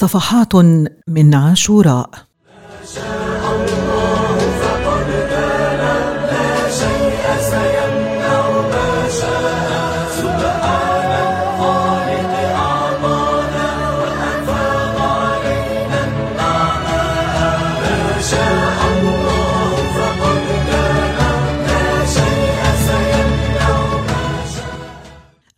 صفحات من عاشوراء.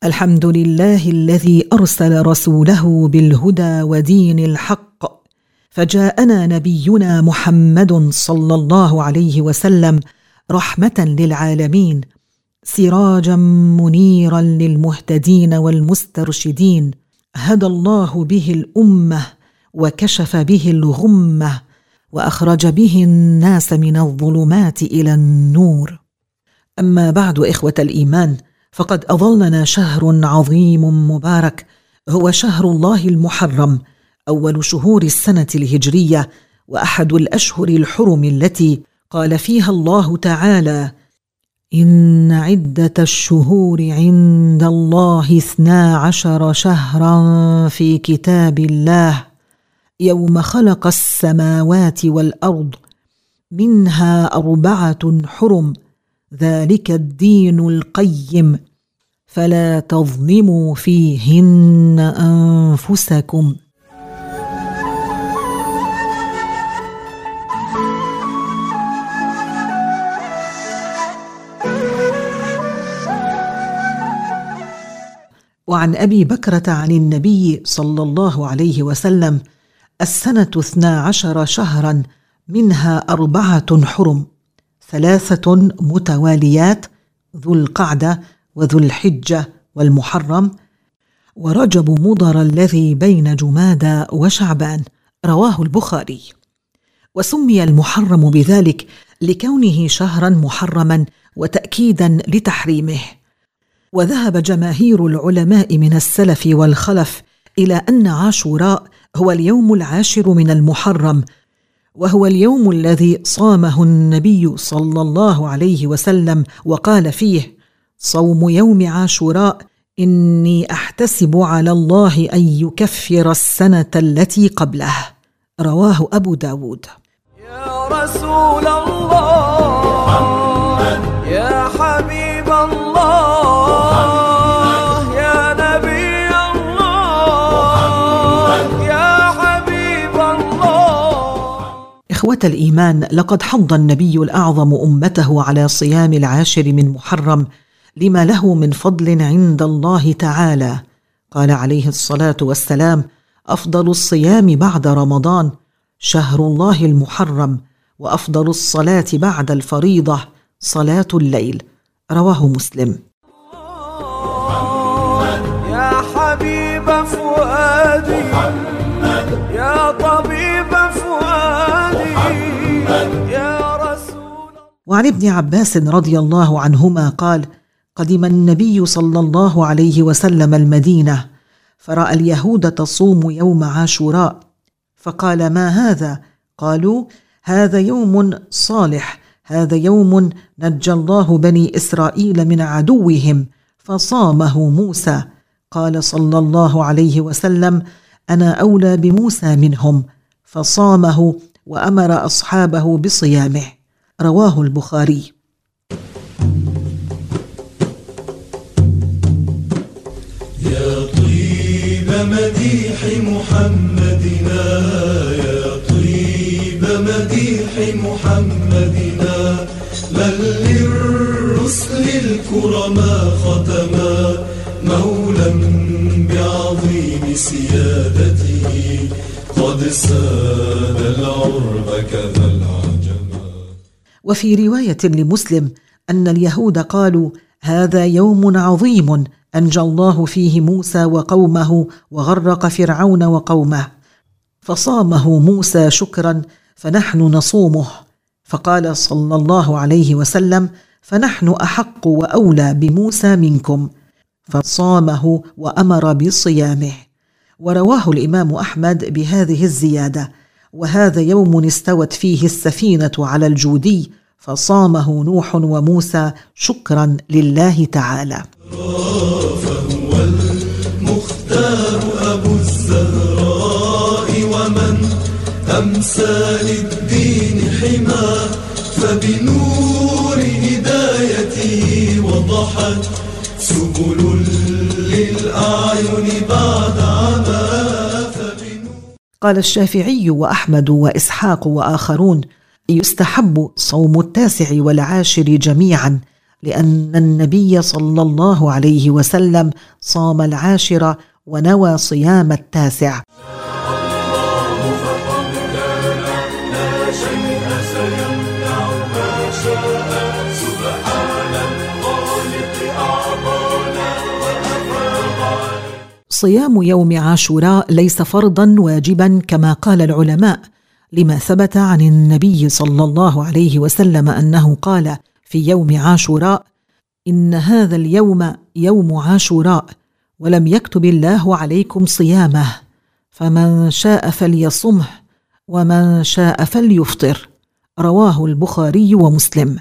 الحمد لله الذي أرسل رسوله بالهدى ودين الحق. فجاءنا نبينا محمد صلى الله عليه وسلم رحمة للعالمين سراجا منيرا للمهتدين والمسترشدين. هدى الله به الأمة وكشف به الغمة وأخرج به الناس من الظلمات إلى النور. أما بعد إخوة الإيمان فقد أظلنا شهر عظيم مبارك هو شهر الله المحرم أول شهور السنة الهجرية وأحد الأشهر الحرم التي قال فيها الله تعالى إن عدة الشهور عند الله اثنا عشر شهرا في كتاب الله يوم خلق السماوات والأرض منها أربعة حرم. ذلك الدين القيم. فلا تظلموا فيهن أنفسكم. وعن أبي بكرة عن النبي صلى الله عليه وسلم السنة اثنا عشر شهرا منها أربعة حرم. ثلاثة متواليات ذو القعدة وذو الحجة والمحرم ورجب مضر الذي بين جمادى وشعبان رواه البخاري. وسمي المحرم بذلك لكونه شهرا محرما وتاكيدا لتحريمه. وذهب جماهير العلماء من السلف والخلف إلى أن عاشوراء هو اليوم العاشر من المحرم وهو اليوم الذي صامه النبي صلى الله عليه وسلم وقال فيه صوم يوم عاشوراء إني أحتسب على الله أن يكفر السنة التي قبله. رواه أبو داود. يا رسول الله يا حبيب اخوه الإيمان لقد حض النبي الأعظم أمته على صيام العاشر من محرم لما له من فضل عند الله تعالى. قال عليه الصلاة والسلام أفضل الصيام بعد رمضان شهر الله المحرم وأفضل الصلاة بعد الفريضة صلاة الليل. رواه مسلم. يا حبيب فؤادي يا وعن ابن عباس رضي الله عنهما قال قدم النبي صلى الله عليه وسلم المدينة فرأى اليهود تصوم يوم عاشوراء فقال ما هذا؟ قالوا هذا يوم صالح هذا يوم نجى الله بني إسرائيل من عدوهم فصامه موسى. قال صلى الله عليه وسلم أنا أولى بموسى منهم فصامه وأمر أصحابه بصيامه. رواه البخاري. يا طيب مديح محمدنا يا طيب مديح محمدنا من للرسل الكرما ختما مولا بعظيم سيادته قد ساد العرب كذا العجما وفي رواية لمسلم أن اليهود قالوا هذا يوم عظيم أنجى الله فيه موسى وقومه وغرق فرعون وقومه. فصامه موسى شكرا فنحن نصومه. فقال صلى الله عليه وسلم فنحن أحق وأولى بموسى منكم. فصامه وأمر بصيامه. ورواه الإمام أحمد بهذه الزيادة. وهذا يوم استوت فيه السفينة على الجودي فصامه نوح وموسى شكرا لله تعالى. فهو المختار أبو الزهراء أمسى للدين حما فبنور هدايته وضحت سبل قال الشافعي وأحمد وإسحاق وآخرون يستحب صوم التاسع والعاشر جميعا لأن النبي صلى الله عليه وسلم صام العاشر ونوى صيام التاسع. صيام يوم عاشوراء ليس فرضا واجبا كما قال العلماء لما ثبت عن النبي صلى الله عليه وسلم أنه قال في يوم عاشوراء إن هذا اليوم يوم عاشوراء ولم يكتب الله عليكم صيامه فمن شاء فليصمه ومن شاء فليفطر رواه البخاري ومسلم.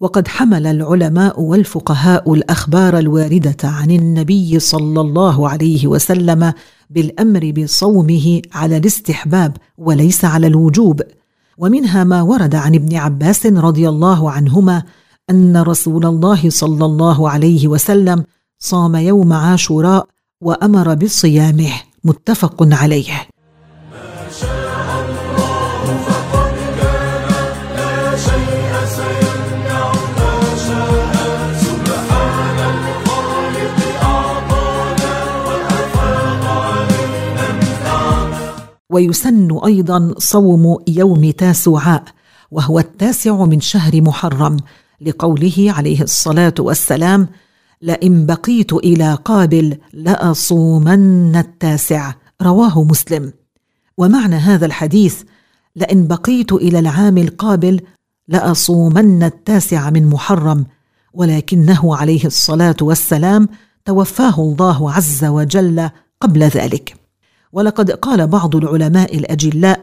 وقد حمل العلماء والفقهاء الأخبار الواردة عن النبي صلى الله عليه وسلم بالأمر بصومه على الاستحباب وليس على الوجوب. ومنها ما ورد عن ابن عباس رضي الله عنهما أن رسول الله صلى الله عليه وسلم صام يوم عاشوراء وأمر بصيامه متفق عليه. ويسن أيضا صوم يوم تاسوعاء وهو التاسع من شهر محرم لقوله عليه الصلاة والسلام لئن بقيت إلى قابل لأصومن التاسع. رواه مسلم. ومعنى هذا الحديث لئن بقيت إلى العام القابل لأصومن التاسع من محرم. ولكنه عليه الصلاة والسلام توفاه الله عز وجل قبل ذلك. ولقد قال بعض العلماء الأجلاء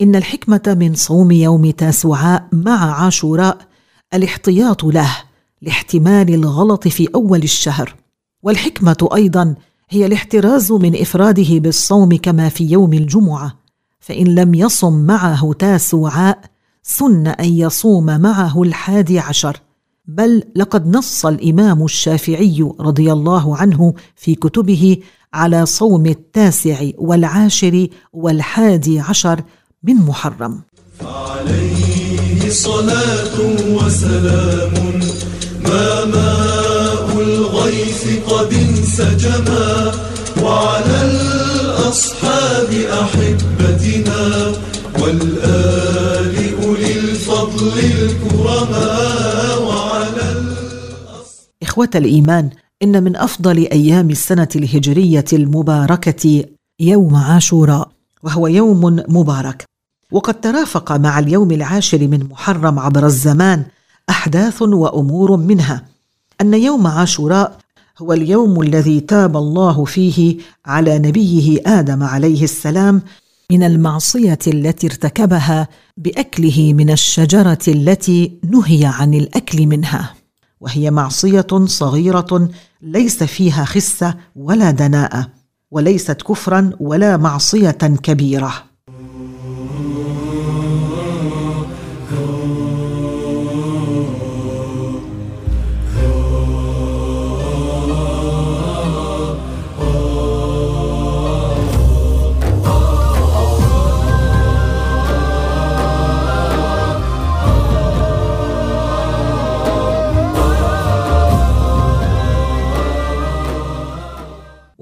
إن الحكمة من صوم يوم تاسوعاء مع عاشوراء الاحتياط له لاحتمال الغلط في أول الشهر. والحكمة أيضا هي الاحتراز من إفراده بالصوم كما في يوم الجمعة فإن لم يصم معه تاسوعاء سن أن يصوم معه الحادي عشر. بل لقد نص الإمام الشافعي رضي الله عنه في كتبه على صوم التاسع والعاشر والحادي عشر من محرم. فعليه صلاة وسلام. ما ماء الغيث قد انسجما. وعلى الأصحاب أحبتنا. والآل أولي الفضل الكرماء وعلى إخوة الإيمان إن من أفضل أيام السنة الهجرية المباركة يوم عاشوراء وهو يوم مبارك. وقد ترافق مع اليوم العاشر من محرم عبر الزمان أحداث وأمور منها. أن يوم عاشوراء هو اليوم الذي تاب الله فيه على نبيه آدم عليه السلام من المعصية التي ارتكبها بأكله من الشجرة التي نهي عن الأكل منها. وهي معصية صغيرة ليس فيها خسة ولا دناءة وليست كفرا ولا معصية كبيرة.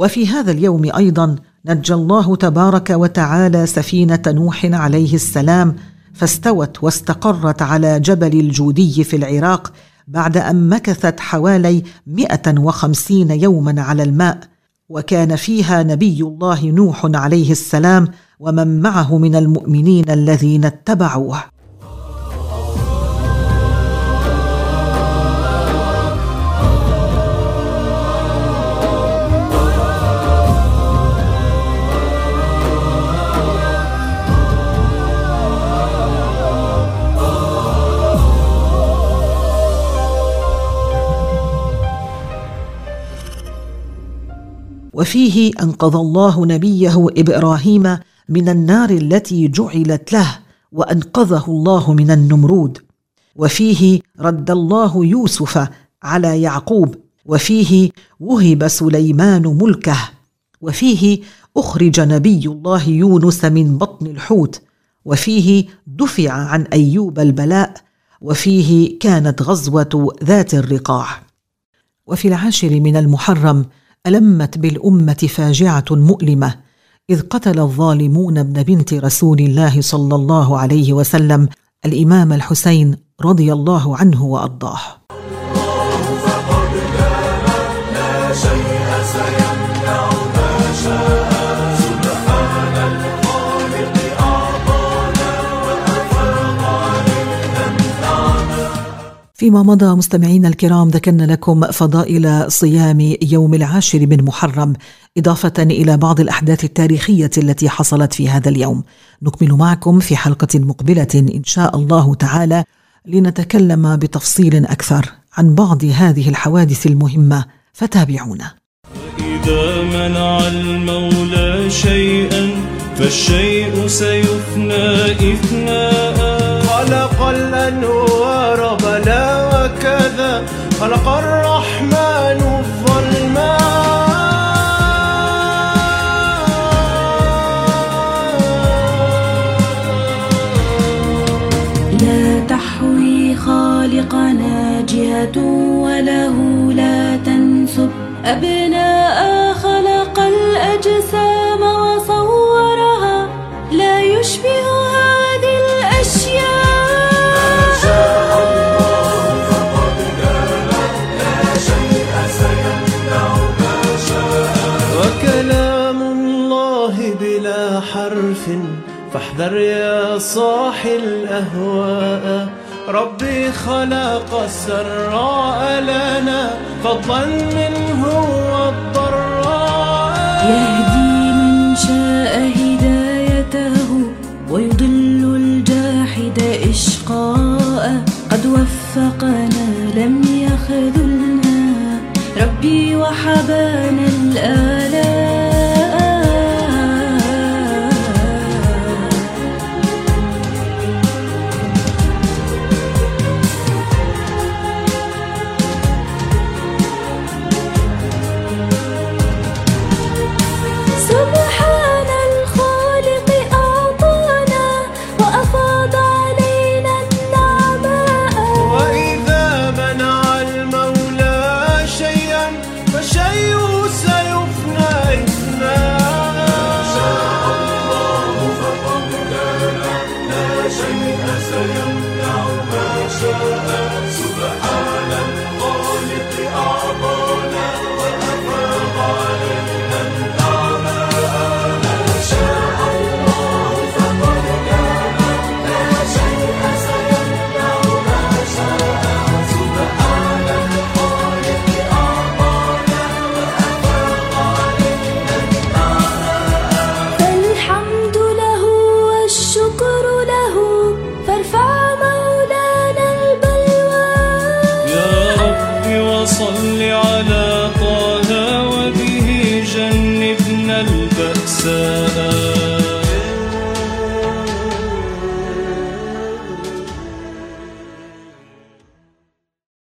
وفي هذا اليوم أيضا نجى الله تبارك وتعالى سفينة نوح عليه السلام فاستوت واستقرت على جبل الجودي في العراق بعد أن مكثت حوالي 150 يوما على الماء. وكان فيها نبي الله نوح عليه السلام ومن معه من المؤمنين الذين اتبعوه. وفيه أنقذ الله نبيه إبراهيم من النار التي جعلت له وأنقذه الله من النمرود. وفيه رد الله يوسف على يعقوب. وفيه وهب سليمان ملكه. وفيه أخرج نبي الله يونس من بطن الحوت. وفيه دفع عن أيوب البلاء. وفيه كانت غزوة ذات الرقاع. وفي العاشر من المحرم ألمت بالأمة فاجعة مؤلمة إذ قتل الظالمون ابن بنت رسول الله صلى الله عليه وسلم الإمام الحسين رضي الله عنه وأرضاه. فيما مضى مستمعينا الكرام ذكرنا لكم فضائل صيام يوم العاشر من محرم إضافة إلى بعض الأحداث التاريخية التي حصلت في هذا اليوم. نكمل معكم في حلقة مقبلة إن شاء الله تعالى لنتكلم بتفصيل أكثر عن بعض هذه الحوادث المهمة. فتابعونا. إذا منع المولى شيئا فالشيء سيفنى إثناء الرحمن لا تحوي وله لا تنسب. أبناء خلق الأجسام يا صاحي الأهواء. ربي خلق السراء لنا فضلا منه والضراء. يهدي من شاء هدايته ويضل الجاحد إشقاء. قد وفقنا لم يخذلنا. ربي وحبانا الآلاء